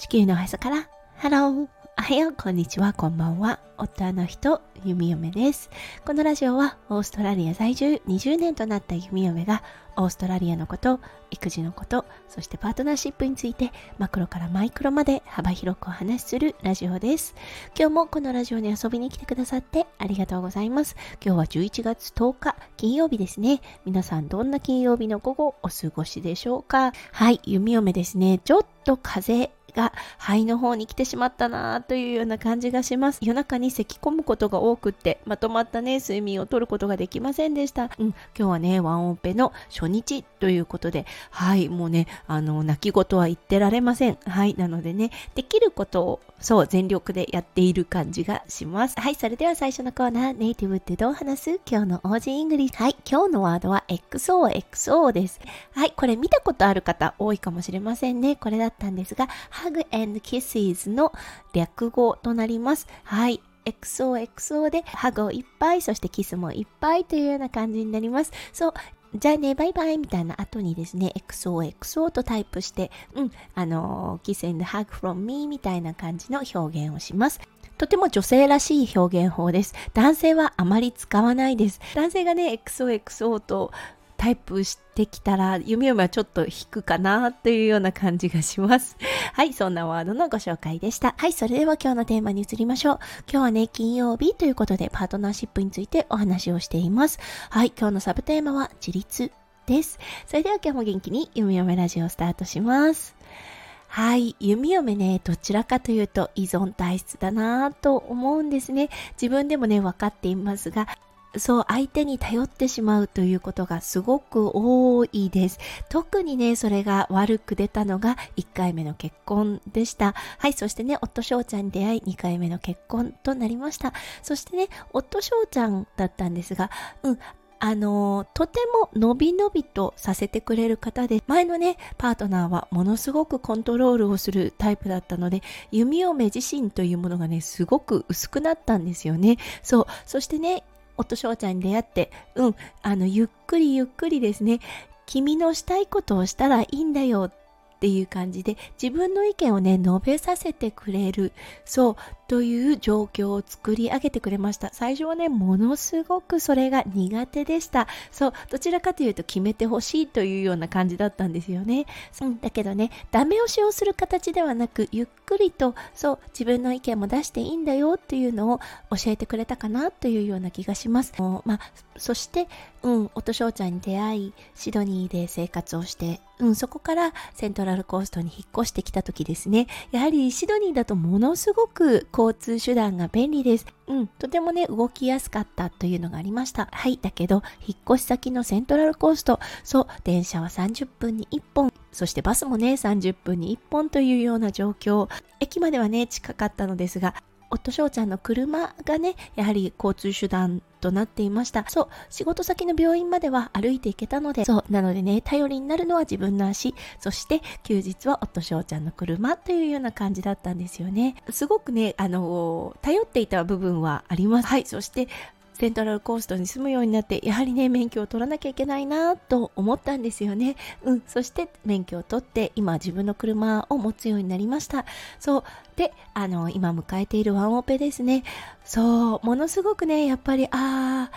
地球のおへそから。ハローおはよう、こんにちは、こんばんは。夫の人、弓嫁です。このラジオはオーストラリア在住20年となった弓嫁がオーストラリアのこと、育児のこと、そしてパートナーシップについてマクロからマイクロまで幅広くお話しするラジオです。今日もこのラジオに遊びに来てくださってありがとうございます。今日は11月10日金曜日ですね。皆さんどんな金曜日の午後お過ごしでしょうか？はい、弓嫁ですね。ちょっと風が肺の方に来てしまったなというような感じがします。夜中に咳き込むことが多くって、まとまったね、睡眠をとることができませんでした。うん、今日はね、ワンオペの初日ということで、はい、もうね、あの、泣き言は言ってられません。はい、なのでね、できることを、そう、全力でやっている感じがします。はい、それでは最初のコーナー、ネイティブってどう話す？今日の Aussie English。はい、今日のワードは XOXO です。はい、これ見たことある方多いかもしれませんね。これだったんですが、Hug and Kisses の略語となります。はい。XOXO でハグをいっぱい、そしてキスもいっぱいというような感じになります。そう、じゃあね、バイバイみたいな後にですね、XOXO とタイプして、うん、あの、Kiss and Hug from me みたいな感じの表現をします。とても女性らしい表現法です。男性はあまり使わないです。男性がね、XOXO とタイプしてきたら、弓嫁はちょっと引くかなというような感じがします。はい、そんなワードのご紹介でした。はい、それでは今日のテーマに移りましょう。今日はね、金曜日ということでパートナーシップについてお話をしています。はい、今日のサブテーマは自立です。それでは今日も元気に弓嫁ラジオをスタートします。はい。弓嫁ね、どちらかというと依存体質だなぁと思うんですね。自分でもね、分かっていますが、そう、相手に頼ってしまうということがすごく多いです。特にね、それが悪く出たのが1回目の結婚でした。はい、そしてね、夫翔ちゃんに出会い2回目の結婚となりました。そしてね、夫翔ちゃんだったんですが、うん、あのとてものびのびとさせてくれる方で、前のね、パートナーはものすごくコントロールをするタイプだったので、弓嫁自身というものがね、すごく薄くなったんですよね。そう。そしてね、夫翔ちゃんに出会って、うん、あの、ゆっくりゆっくりですね、君のしたいことをしたらいいんだよっていう感じで自分の意見をね述べさせてくれるそうという状況を作り上げてくれました。最初はねものすごくそれが苦手でした。そうどちらかというと決めてほしいというような感じだったんですよね、うん、だけどねダメ押しをする形ではなくゆっくりとそう自分の意見も出していいんだよっていうのを教えてくれたかなというような気がします。まあ、そしてうん音翔ちゃんに出会いシドニーで生活をしてうん、そこからセントラルコーストに引っ越してきた時ですね、やはりシドニーだとものすごく交通手段が便利です。うん、とてもね、動きやすかったというのがありました。はい、だけど、引っ越し先のセントラルコースト、そう、電車は30分に1本、そしてバスもね、30分に1本というような状況。駅まではね、近かったのですが、夫翔ちゃんの車がね、やはり交通手段となっていました。そう、仕事先の病院までは歩いていけたので、そう、なのでね、頼りになるのは自分の足、そして休日は夫翔ちゃんの車というような感じだったんですよね。すごくね、あの、頼っていた部分はあります。はい、そしてセントラルコーストに住むようになってやはりね免許を取らなきゃいけないなと思ったんですよね。うんそして免許を取って今自分の車を持つようになりました。そうであの今迎えているワンオペですね。そうものすごくねやっぱりああ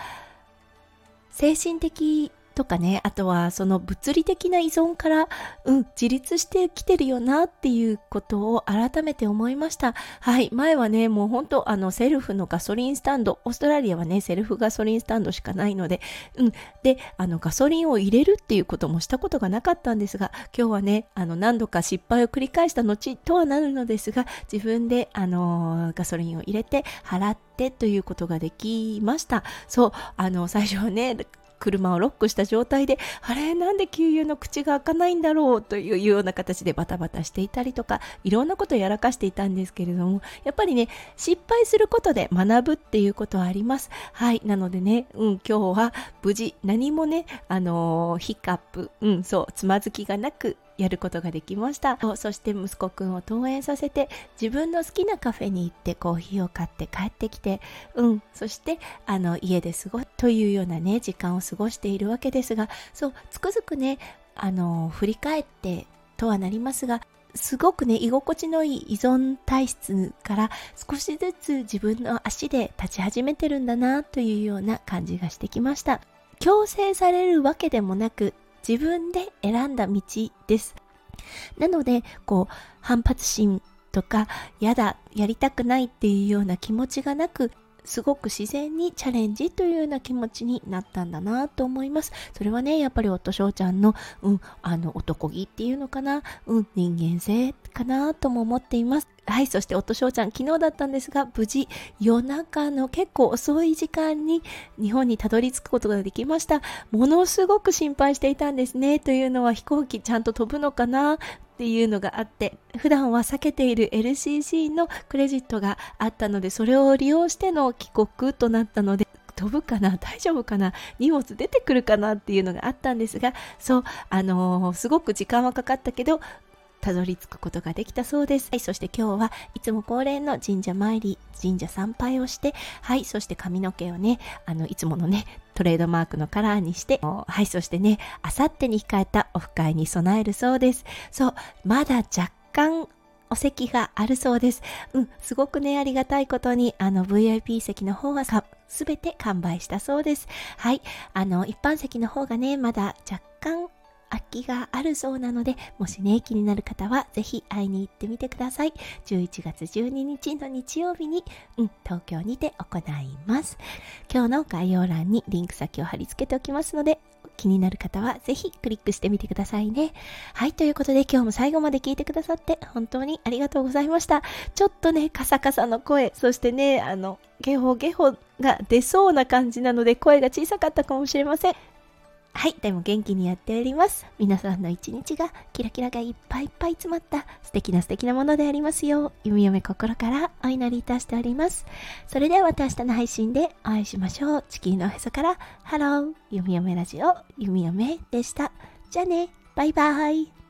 精神的とかね、あとはその物理的な依存から、うん、自立してきてるよなっていうことを改めて思いました。はい、前はね、もう本当あのセルフのガソリンスタンド、オーストラリアはね、セルフガソリンスタンドしかないので、うん、で、あのガソリンを入れるっていうこともしたことがなかったんですが、今日はね、あの何度か失敗を繰り返した後とはなるのですが、自分であのガソリンを入れて払ってということができました。そう、あの最初はね、車をロックした状態であれなんで給油の口が開かないんだろうというような形でバタバタしていたりとかいろんなことをやらかしていたんですけれどもやっぱりね失敗することで学ぶっていうことはあります。はいなのでね、うん、今日は無事何もねあのー、ヒカップうんそうつまずきがなくやることができましたそして息子くんを登園させて自分の好きなカフェに行ってコーヒーを買って帰ってきてうんそしてあの家で過ごすというようなね時間を過ごしているわけですがそうつくづくねあの振り返ってとはなりますがすごくね、居心地のいい依存体質から少しずつ自分の足で立ち始めてるんだなというような感じがしてきました。強制されるわけでもなく、自分で選んだ道です。なので、こう、反発心とか、やだ、やりたくないっていうような気持ちがなく、すごく自然にチャレンジというような気持ちになったんだなと思います。それはね、やっぱり夫翔ちゃんの、うん、あの、男気っていうのかな、うん、人間性かなとも思っています。はい、そして夫翔ちゃん、昨日だったんですが、無事、夜中の結構遅い時間に日本にたどり着くことができました。ものすごく心配していたんですね。というのは飛行機ちゃんと飛ぶのかなっていうのがあって、普段は避けている LCC のクレジットがあったので、それを利用しての帰国となったので、飛ぶかな？大丈夫かな？荷物出てくるかな？っていうのがあったんですが、そう、あのー、すごく時間はかかったけど、たどり着くことができたそうです。はい、そして今日はいつも恒例の神社参り、神社参拝をして、はい、そして髪の毛をね、あの、いつものね、トレードマークのカラーにして、はい、そしてね、あさってに控えたオフ会に備えるそうです。そう、まだ若干お席があるそうです。うん、すごくね、ありがたいことに、あの、VIP 席の方はすべて完売したそうです。はい、あの、一般席の方がね、まだ若干きがあるそうなので、もしね、気になる方はぜひ会いに行ってみてください。11月12日の日曜日に、うん、東京にて行います。今日の概要欄にリンク先を貼り付けておきますので、気になる方はぜひクリックしてみてくださいね。はい、ということで今日も最後まで聞いてくださって本当にありがとうございました。ちょっとね、カサカサの声、そしてね、あの、ゲホゲホが出そうな感じなので声が小さかったかもしれません。はい、でも元気にやっております。皆さんの一日がキラキラがいっぱいいっぱい詰まった素敵な素敵なものでありますよう、弓嫁心からお祈りいたしております。それではまた明日の配信でお会いしましょう。地球のおへそから、 Hello、弓嫁ラジオ、弓嫁でした。じゃあね、バイバーイ。